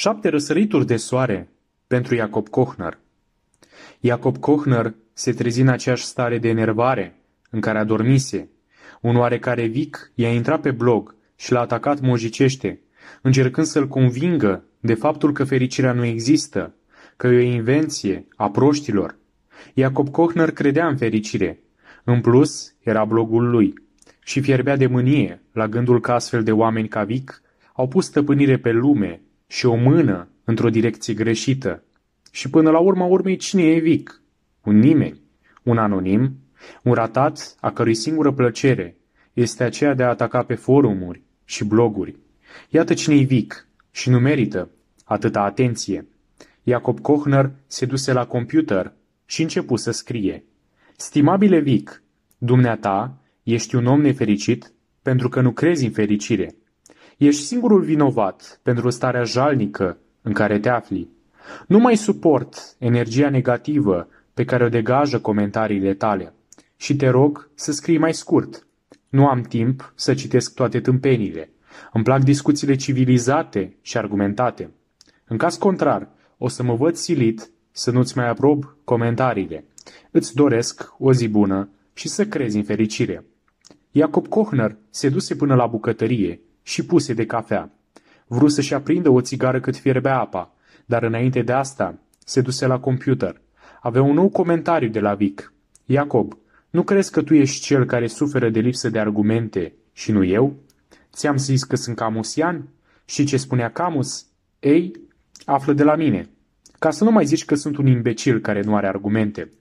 Șapte răsărituri de soare pentru Iacob Kochner. Iacob Kochner se trezi în aceeași stare de enervare în care adormise. Un oarecare vic i-a intrat pe blog și l-a atacat mojicește, încercând să-l convingă de faptul că fericirea nu există, că e o invenție a proștilor. Iacob Kochner credea în fericire. În plus, era blogul lui și fierbea de mânie la gândul că astfel de oameni ca Vic au pus stăpânire pe lume și o mână într-o direcție greșită. Și până la urma urmei cine e Vic? Un nimeni, un anonim, un ratat a cărui singură plăcere este aceea de a ataca pe forumuri și bloguri. Iată cine e Vic și nu merită atâta atenție. Jacob Kochner se duse la computer și începu să scrie. Stimabile Vic, dumneata ești un om nefericit pentru că nu crezi în fericire. Ești singurul vinovat pentru starea jalnică în care te afli. Nu mai suport energia negativă pe care o degajă comentariile tale și te rog să scrii mai scurt. Nu am timp să citesc toate tâmpenile. Îmi plac discuțiile civilizate și argumentate. În caz contrar, o să mă văd silit să nu-ți mai aprob comentariile. Îți doresc o zi bună și să crezi în fericire. Iacob Kochner se duse până la bucătărie și puse de cafea. Vru să-și aprindă o țigară cât fierbea apa, dar înainte de asta se duse la computer. Avea un nou comentariu de la Vic. Iacob, nu crezi că tu ești cel care suferă de lipsă de argumente și nu eu? Ți-am zis că sunt camusian? Și ce spunea Camus? Ei, află de la mine. Ca să nu mai zici că sunt un imbecil care nu are argumente.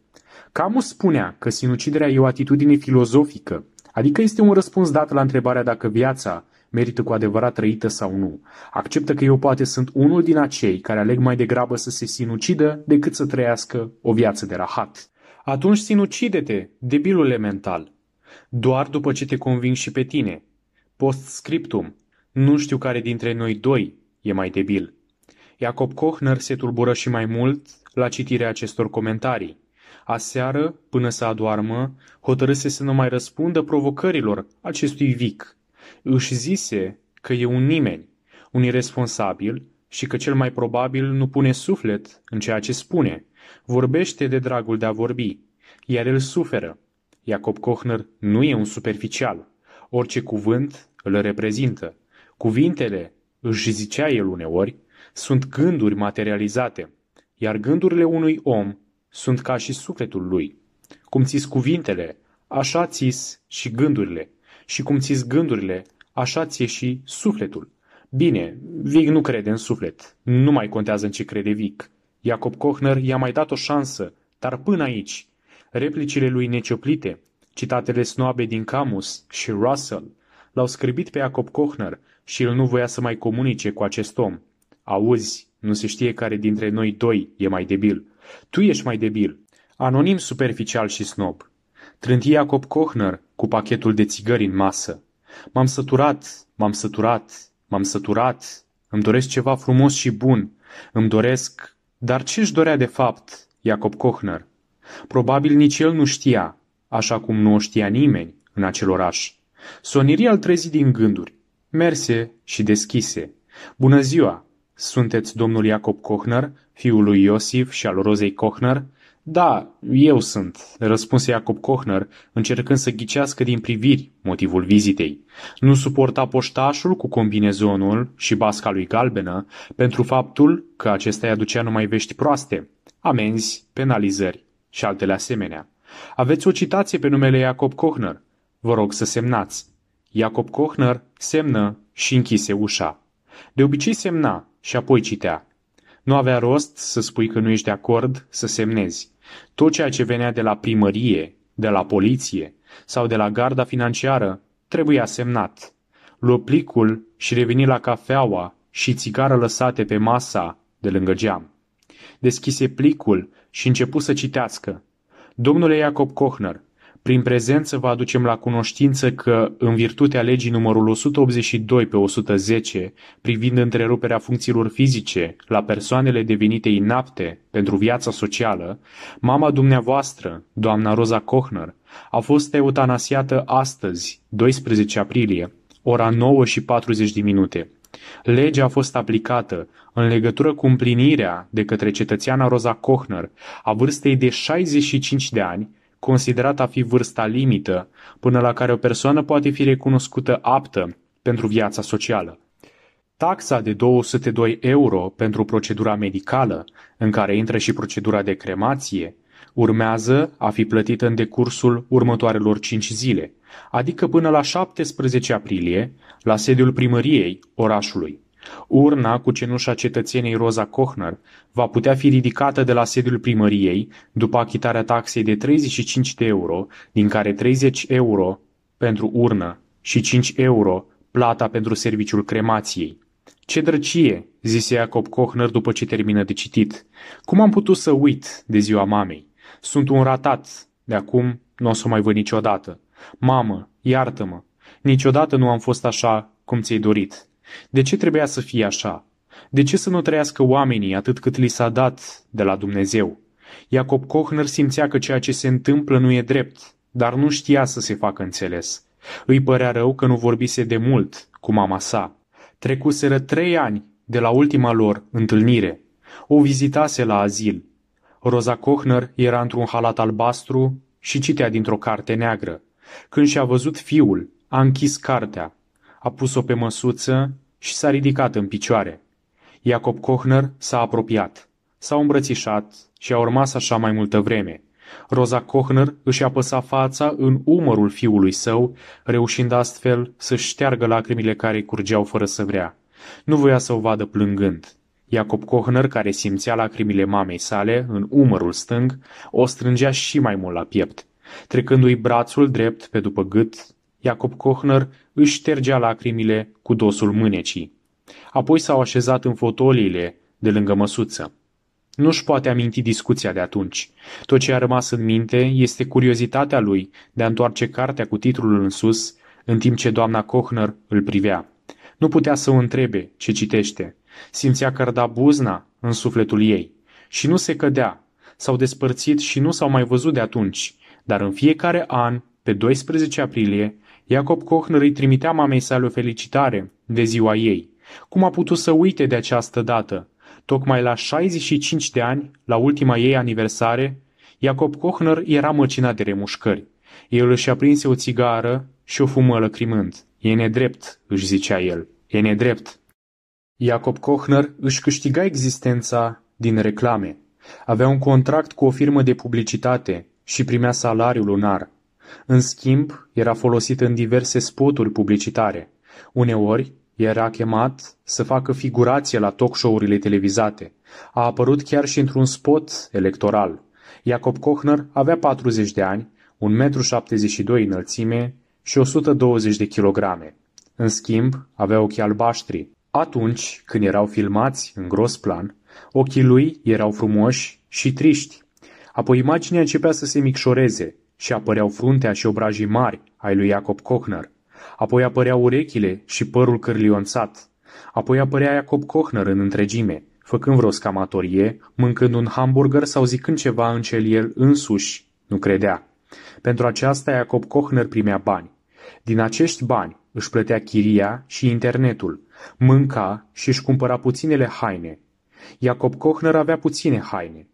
Camus spunea că sinuciderea e o atitudine filozofică, adică este un răspuns dat la întrebarea dacă viața merită cu adevărat trăită sau nu. Acceptă că eu poate sunt unul din acei care aleg mai degrabă să se sinucidă decât să trăiască o viață de rahat. Atunci sinucide-te, debilule mental. Doar după ce te conving și pe tine. Post scriptum. Nu știu care dintre noi doi e mai debil. Jacob Kochner se tulbură și mai mult la citirea acestor comentarii. Aseară, până să adoarmă, hotărâse să nu mai răspundă provocărilor acestui vic. Își zise că e un nimeni, un irresponsabil și că cel mai probabil nu pune suflet în ceea ce spune. Vorbește de dragul de a vorbi, iar el suferă. Jacob Kochner nu e un superficial. Orice cuvânt îl reprezintă. Cuvintele, își zicea el uneori, sunt gânduri materializate, iar gândurile unui om sunt ca și sufletul lui. Cum țis cuvintele, așa țis și gândurile, și cum țis gândurile, așa ție și sufletul. Bine, Vig nu crede în suflet, nu mai contează în ce crede Vig. Jacob Kochner i-a mai dat o șansă, dar până aici. Replicile lui necioplite, citatele snoabe din Camus și Russell, l-au scribit pe Jacob Kochner și el nu voia să mai comunice cu acest om. Auzi, nu se știe care dintre noi doi e mai debil. Tu ești mai debil. Anonim superficial și snob. Trânti Jacob Kochner cu pachetul de țigări în masă. M-am săturat, m-am săturat, m-am săturat. Îmi doresc ceva frumos și bun. Îmi doresc... Dar ce își dorea de fapt Jacob Kochner? Probabil nici el nu știa, așa cum nu o știa nimeni în acel oraș. Sonirii al trezi din gânduri. Merse și deschise. Bună ziua! Sunteți domnul Iacob Kochner, fiul lui Iosif și al Rozei Kochner? Da, eu sunt, răspunse Iacob Kochner, încercând să ghicească din priviri motivul vizitei. Nu suporta poștașul cu combinezonul și basca lui galbenă pentru faptul că acesta îi aducea numai vești proaste, amenzi, penalizări și altele asemenea. Aveți o citație pe numele Iacob Kochner. Vă rog să semnați. Iacob Kochner semnă și închise ușa. De obicei semna și apoi citea. Nu avea rost să spui că nu ești de acord să semnezi. Tot ceea ce venea de la primărie, de la poliție sau de la garda financiară trebuia semnat. Luă plicul și reveni la cafeaua și țigară lăsate pe masa de lângă geam. Deschise plicul și începu să citească. Domnule Iacob Kochner, prin prezență vă aducem la cunoștință că, în virtutea legii numărul 182 pe 110, privind întreruperea funcțiilor fizice la persoanele devenite inapte pentru viața socială, mama dumneavoastră, doamna Rosa Kochner, a fost eutanasiată astăzi, 12 aprilie, ora 9 și 40 de minute, Legea a fost aplicată în legătură cu împlinirea de către cetățeana Rosa Kochner a vârstei de 65 de ani, considerată a fi vârsta limită până la care o persoană poate fi recunoscută aptă pentru viața socială. Taxa de 202 euro pentru procedura medicală, în care intră și procedura de cremație, urmează a fi plătită în decursul următoarelor 5 zile, adică până la 17 aprilie, la sediul primăriei orașului. Urna cu cenușa cetățenei Rosa Kochner va putea fi ridicată de la sediul primăriei după achitarea taxei de 35 de euro, din care 30 euro pentru urnă și 5 euro plata pentru serviciul cremației. Ce drăcie, zise Jacob Kochner după ce termină de citit. Cum am putut să uit de ziua mamei? Sunt un ratat. De acum nu o să mai văd niciodată. Mamă, iartă-mă. Niciodată nu am fost așa cum ți-ai dorit. De ce trebuia să fie așa? De ce să nu trăiască oamenii atât cât li s-a dat de la Dumnezeu? Iacob Kochner simțea că ceea ce se întâmplă nu e drept, dar nu știa să se facă înțeles. Îi părea rău că nu vorbise de mult cu mama sa. Trecuseră trei ani de la ultima lor întâlnire. O vizitase la azil. Roza Kochner era într-un halat albastru și citea dintr-o carte neagră. Când și-a văzut fiul, a închis cartea, a pus-o pe măsuță și s-a ridicat în picioare. Iacob Kochner s-a apropiat, s-a îmbrățișat și a urmat așa mai multă vreme. Roza Kochner își apăsa fața în umărul fiului său, reușind astfel să-și șteargă lacrimile care curgeau fără să vrea. Nu voia să o vadă plângând. Iacob Kochner, care simțea lacrimile mamei sale în umărul stâng, o strângea și mai mult la piept. Trecându-i brațul drept pe după gât, Iacob Kochner își ștergea lacrimile cu dosul mânecii. Apoi s-au așezat în fotoliile de lângă măsuță. Nu-și poate aminti discuția de atunci. Tot ce a rămas în minte este curiozitatea lui de a întoarce cartea cu titlul în sus, în timp ce doamna Kochner îl privea. Nu putea să o întrebe ce citește. Simțea că da buzna în sufletul ei. Și nu se cădea. S-au despărțit și nu s-au mai văzut de atunci, dar în fiecare an, pe 12 aprilie, Iacob Kochner îi trimitea mamei sale o felicitare de ziua ei. Cum a putut să uite de această dată? Tocmai la 65 de ani, la ultima ei aniversare, Iacob Kochner era măcinat de remușcări. El își aprinse o țigară și o fumă lăcrimând. E nedrept, își zicea el. E nedrept. Iacob Kochner își câștiga existența din reclame. Avea un contract cu o firmă de publicitate și primea salariul lunar. În schimb, era folosit în diverse spoturi publicitare. Uneori, era chemat să facă figurație la talk show-urile televizate. A apărut chiar și într-un spot electoral. Jacob Kochner avea 40 de ani, 1,72 m înălțime și 120 de kilograme. În schimb, avea ochii albaștri. Atunci, când erau filmați în gros plan, ochii lui erau frumoși și triști. Apoi imaginea începea să se micșoreze și apăreau fruntea și obrajii mari ai lui Jacob Kochner. Apoi apăreau urechile și părul cârlionțat. Apoi apărea Jacob Kochner în întregime, făcând vreo scamatorie, mâncând un hamburger sau zicând ceva în cel el însuși nu credea. Pentru aceasta Jacob Kochner primea bani. Din acești bani își plătea chiria și internetul, mânca și își cumpăra puținele haine. Jacob Kochner avea puține haine.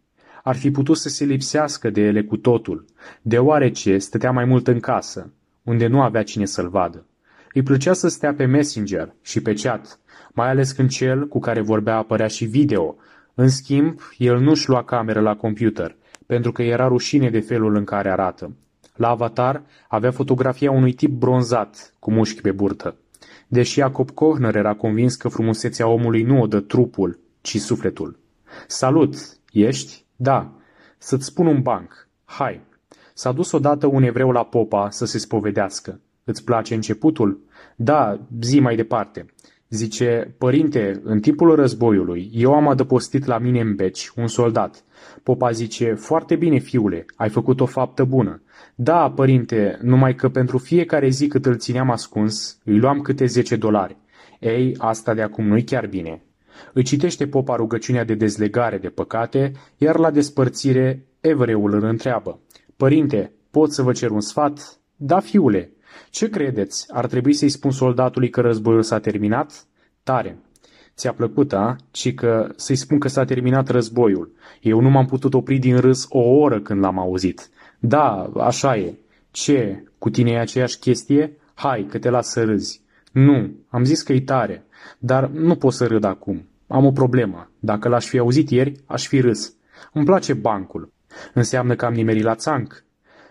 Ar fi putut să se lipsească de ele cu totul, deoarece stătea mai mult în casă, unde nu avea cine să-l vadă. Îi plăcea să stea pe Messenger și pe chat, mai ales când cel cu care vorbea apărea și video. În schimb, el nu-și lua cameră la computer, pentru că era rușine de felul în care arată. La avatar avea fotografia unui tip bronzat, cu mușchi pe burtă. Deși Jacob Kohner era convins că frumusețea omului nu o dă trupul, ci sufletul. Salut! Ești? Da. Să-ți spun un banc. Hai, S-a dus odată un evreu la popa să se spovedească. Îți place începutul? Da, zi mai departe. Zice, părinte, în timpul războiului, eu am adăpostit la mine în beci un soldat. Popa zice, foarte bine, fiule, ai făcut o faptă bună. Da, părinte, numai că pentru fiecare zi cât îl țineam ascuns, îi luam câte 10 dolari. Ei, asta de acum nu-i chiar bine. Îi citește popa rugăciunea de dezlegare de păcate, iar la despărțire, evreul îl întreabă. Părinte, pot să vă cer un sfat? Da, fiule. Ce credeți? Ar trebui să-i spun soldatului că războiul s-a terminat? Tare. Ți-a plăcut, a? Ci că să-i spun că s-a terminat războiul. Eu nu m-am putut opri din râs o oră când l-am auzit. Da, așa e. Ce, cu tine e aceeași chestie? Hai, că te las să râzi. Nu, am zis că e tare, dar nu pot să râd acum. Am o problemă. Dacă l-aș fi auzit ieri, aș fi râs. Îmi place bancul. Înseamnă că am nimerit la țanc.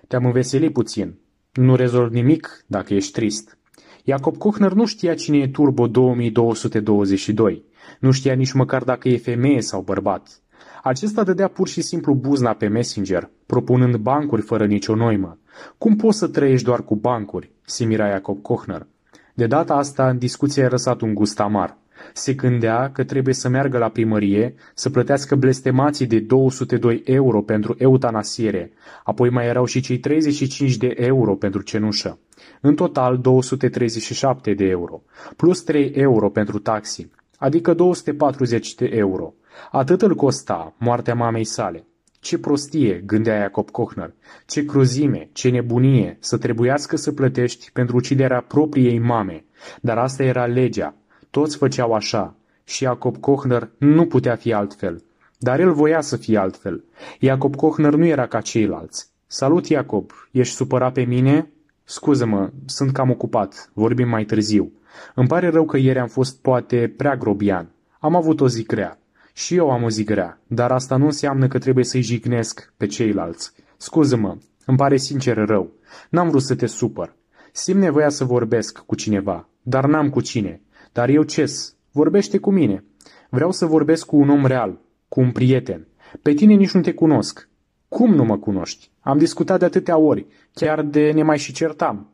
Te-am înveselit puțin. Nu rezolv nimic dacă ești trist. Jacob Kochner nu știa cine e Turbo 2222. Nu știa nici măcar dacă e femeie sau bărbat. Acesta dădea pur și simplu buzna pe Messenger, propunând bancuri fără nicio noimă. Cum poți să trăiești doar cu bancuri? se mira Jacob Kochner. De data asta, în discuție a răsat un gust amar. Se gândea că trebuie să meargă la primărie să plătească blestemații de 202 euro pentru eutanasiere, apoi mai erau și cei 35 de euro pentru cenușă. În total 237 de euro, plus 3 euro pentru taxi, adică 240 de euro. Atât îl costa moartea mamei sale. Ce prostie, gândea Jacob Kochner, ce cruzime, ce nebunie să trebuiască să plătești pentru uciderea propriei mame. Dar asta era legea. Toți făceau așa. Și Jacob Kochner nu putea fi altfel. Dar el voia să fie altfel. Jacob Kochner nu era ca ceilalți. Salut, Jacob, ești supărat pe mine? Scuză-mă, sunt cam ocupat, vorbim mai târziu. Îmi pare rău că ieri am fost poate prea grobian. Am avut o zi grea. Și eu am o zi grea, dar asta nu înseamnă că trebuie să-i jignesc pe ceilalți. Scuză-mă, îmi pare sincer rău. N-am vrut să te supăr. Simt nevoia să vorbesc cu cineva, dar n-am cu cine. Dar eu ces, vorbește cu mine. Vreau să vorbesc cu un om real, cu un prieten. Pe tine nici nu te cunosc. Cum nu mă cunoști? Am discutat de atâtea ori, chiar de ne mai și certam.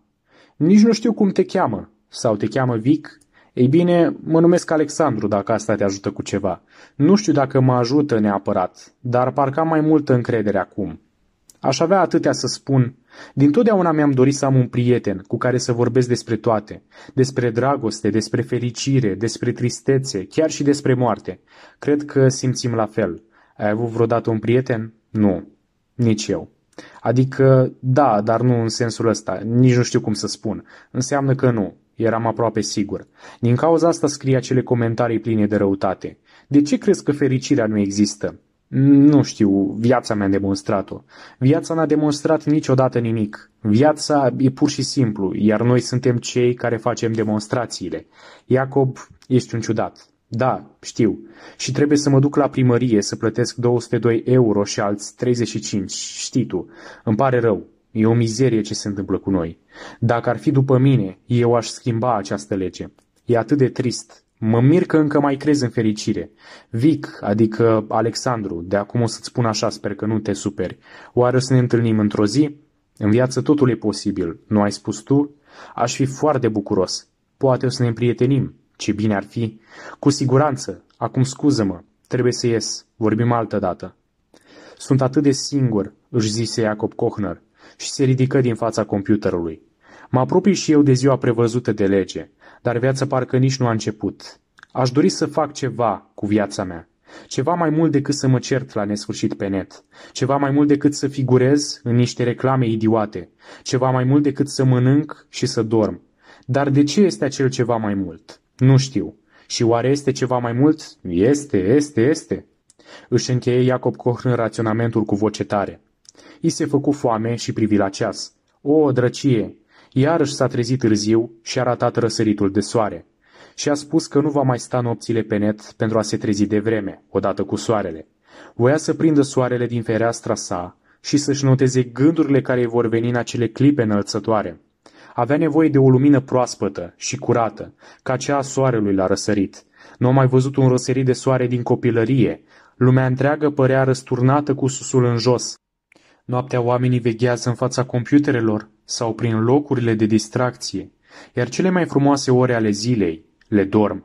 Nici nu știu cum te cheamă. Sau te cheamă Vic? Ei bine, mă numesc Alexandru dacă asta te ajută cu ceva. Nu știu dacă mă ajută neapărat, dar parcă am mai multă încredere acum. Aș avea atâtea să spun. Din totdeauna mi-am dorit să am un prieten cu care să vorbesc despre toate. Despre dragoste, despre fericire, despre tristețe, chiar și despre moarte. Cred că simțim la fel. Ai avut vreodată un prieten? Nu. Nici eu. Adică, da, dar nu în sensul ăsta. Nici nu știu cum să spun. Înseamnă că nu. Eram aproape sigur. Din cauza asta scrie acele comentarii pline de răutate. De ce crezi că fericirea nu există? Nu știu, viața mi-a demonstrat-o. Viața n-a demonstrat niciodată nimic. Viața e pur și simplu, iar noi suntem cei care facem demonstrațiile. Iacob, ești un ciudat. Da, știu. Și trebuie să mă duc la primărie să plătesc 202 euro și alți 35, știi tu. Îmi pare rău. E o mizerie ce se întâmplă cu noi. Dacă ar fi după mine, eu aș schimba această lege. E atât de trist. Mă mir că încă mai crezi în fericire. Vic, adică Alexandru, de acum o să-ți spun așa, sper că nu te superi. Oare o să ne întâlnim într-o zi? În viață totul e posibil, nu ai spus tu? Aș fi foarte bucuros. Poate o să ne împrietenim. Ce bine ar fi. Cu siguranță. Acum scuză-mă. Trebuie să ies. Vorbim altă dată. Sunt atât de singur, își zise Jacob Kochner și se ridică din fața computerului. Mă apropii și eu de ziua prevăzută de lege, dar viața parcă nici nu a început. Aș dori să fac ceva cu viața mea. Ceva mai mult decât să mă cert la nesfârșit pe net. Ceva mai mult decât să figurez în niște reclame idiote. Ceva mai mult decât să mănânc și să dorm. Dar de ce este acel ceva mai mult? Nu știu. Și oare este ceva mai mult? Este, este, este. Își încheie Iacob Koch raționamentul cu voce tare. I se făcu foame și privi la ceas. O, drăcie! Iarăși s-a trezit târziu și a ratat răsăritul de soare. Și a spus că nu va mai sta nopțile pe net pentru a se trezi de vreme, odată cu soarele. Voia să prindă soarele din fereastra sa și să-și noteze gândurile care îi vor veni în acele clipe înălțătoare. Avea nevoie de o lumină proaspătă și curată, ca cea a soarelui la răsărit. Nu a mai văzut un răsărit de soare din copilărie. Lumea întreagă părea răsturnată cu susul în jos. Noaptea oamenii veghează în fața computerelor sau prin locurile de distracție, iar cele mai frumoase ore ale zilei le dorm.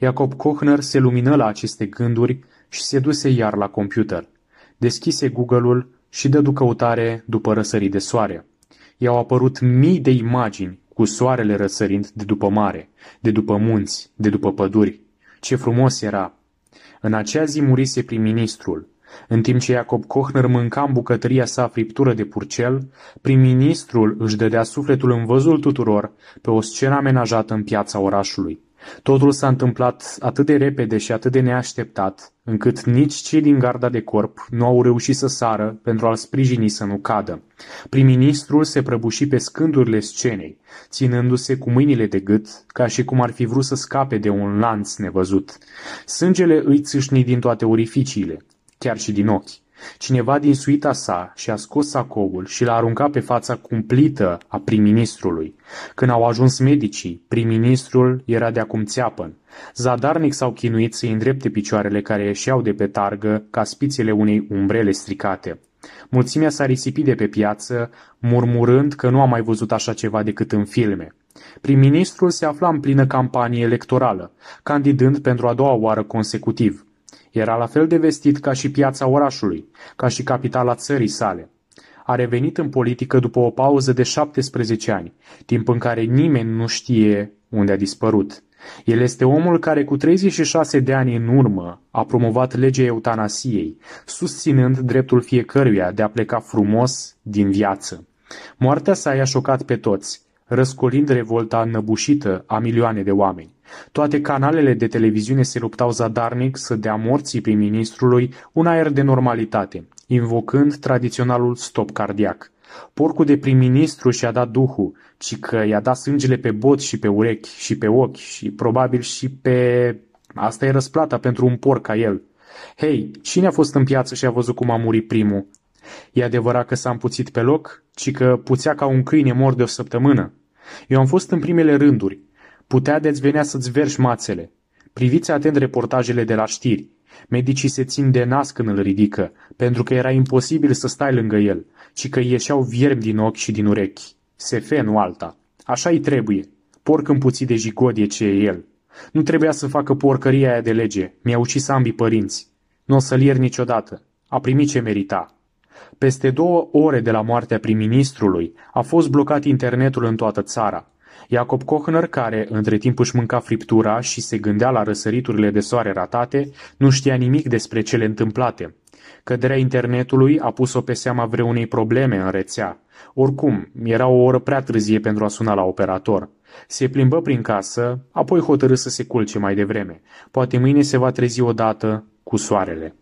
Jacob Kochner se lumină la aceste gânduri și se duse iar la computer. Deschise Google-ul și dădu căutare după răsării de soare. I-au apărut mii de imagini cu soarele răsărind de după mare, de după munți, de după păduri. Ce frumos era! În acea zi murise prim-ministrul, în timp ce Iacob Kochner mânca în bucătăria sa friptură de purcel, prim-ministrul își dădea sufletul în văzul tuturor pe o scenă amenajată în piața orașului. Totul s-a întâmplat atât de repede și atât de neașteptat, încât nici cei din garda de corp nu au reușit să sară pentru a-l sprijini să nu cadă. Prim-ministrul se prăbuși pe scândurile scenei, ținându-se cu mâinile de gât, ca și cum ar fi vrut să scape de un lanț nevăzut. Sângele îi țâșni din toate orificiile, chiar și din ochi. Cineva din suita sa și-a scos sacoul și l-a aruncat pe fața cumplită a prim-ministrului. Când au ajuns medicii, prim-ministrul era de acum țeapăn. Zadarnic s-au chinuit să-i îndrepte picioarele care ieșeau de pe targă ca spițele unei umbrele stricate. Mulțimea s-a risipit de pe piață, murmurând că nu a mai văzut așa ceva decât în filme. Prim-ministrul se afla în plină campanie electorală, candidând pentru a doua oară consecutiv. Era la fel de vestit ca și piața orașului, ca și capitala țării sale. A revenit în politică după o pauză de 17 ani, timp în care nimeni nu știe unde a dispărut. El este omul care cu 36 de ani în urmă a promovat legea eutanasiei, susținând dreptul fiecăruia de a pleca frumos din viață. Moartea sa i-a șocat pe toți, răscolind revolta înnăbușită a milioane de oameni. Toate canalele de televiziune se luptau zadarnic să dea morții prim-ministrului un aer de normalitate, invocând tradiționalul stop cardiac. Porcul de prim-ministru și-a dat duhul, ci că i-a dat sângele pe bot și pe urechi și pe ochi și probabil și pe... Asta e răsplata pentru un porc ca el. Hei, cine a fost în piață și a văzut cum a murit primul? E adevărat că s-a împuțit pe loc, ci că puțea ca un câine mor de o săptămână. Eu am fost în primele rânduri. Putea de-ți venea să-ți verși mațele. Priviți atent reportajele de la știri. Medicii se țin de nas când îl ridică, pentru că era imposibil să stai lângă el, ci că ieșeau viermi din ochi și din urechi. Sefe, nu alta. Așa-i trebuie. Porc împuțit de jigodie ce e el. Nu trebuia să facă porcăria aia de lege. Mi-a ucis ambii părinți. Nu o să-l ier niciodată. A primit ce merita. Peste două ore de la moartea prim-ministrului a fost blocat internetul în toată țara. Jacob Kochner, care între timp își mânca friptura și se gândea la răsăriturile de soare ratate, nu știa nimic despre cele întâmplate. Căderea internetului a pus-o pe seama vreunei probleme în rețea. Oricum, era o oră prea târzie pentru a suna la operator. Se plimbă prin casă, apoi hotărâ să se culce mai devreme. Poate mâine se va trezi odată cu soarele.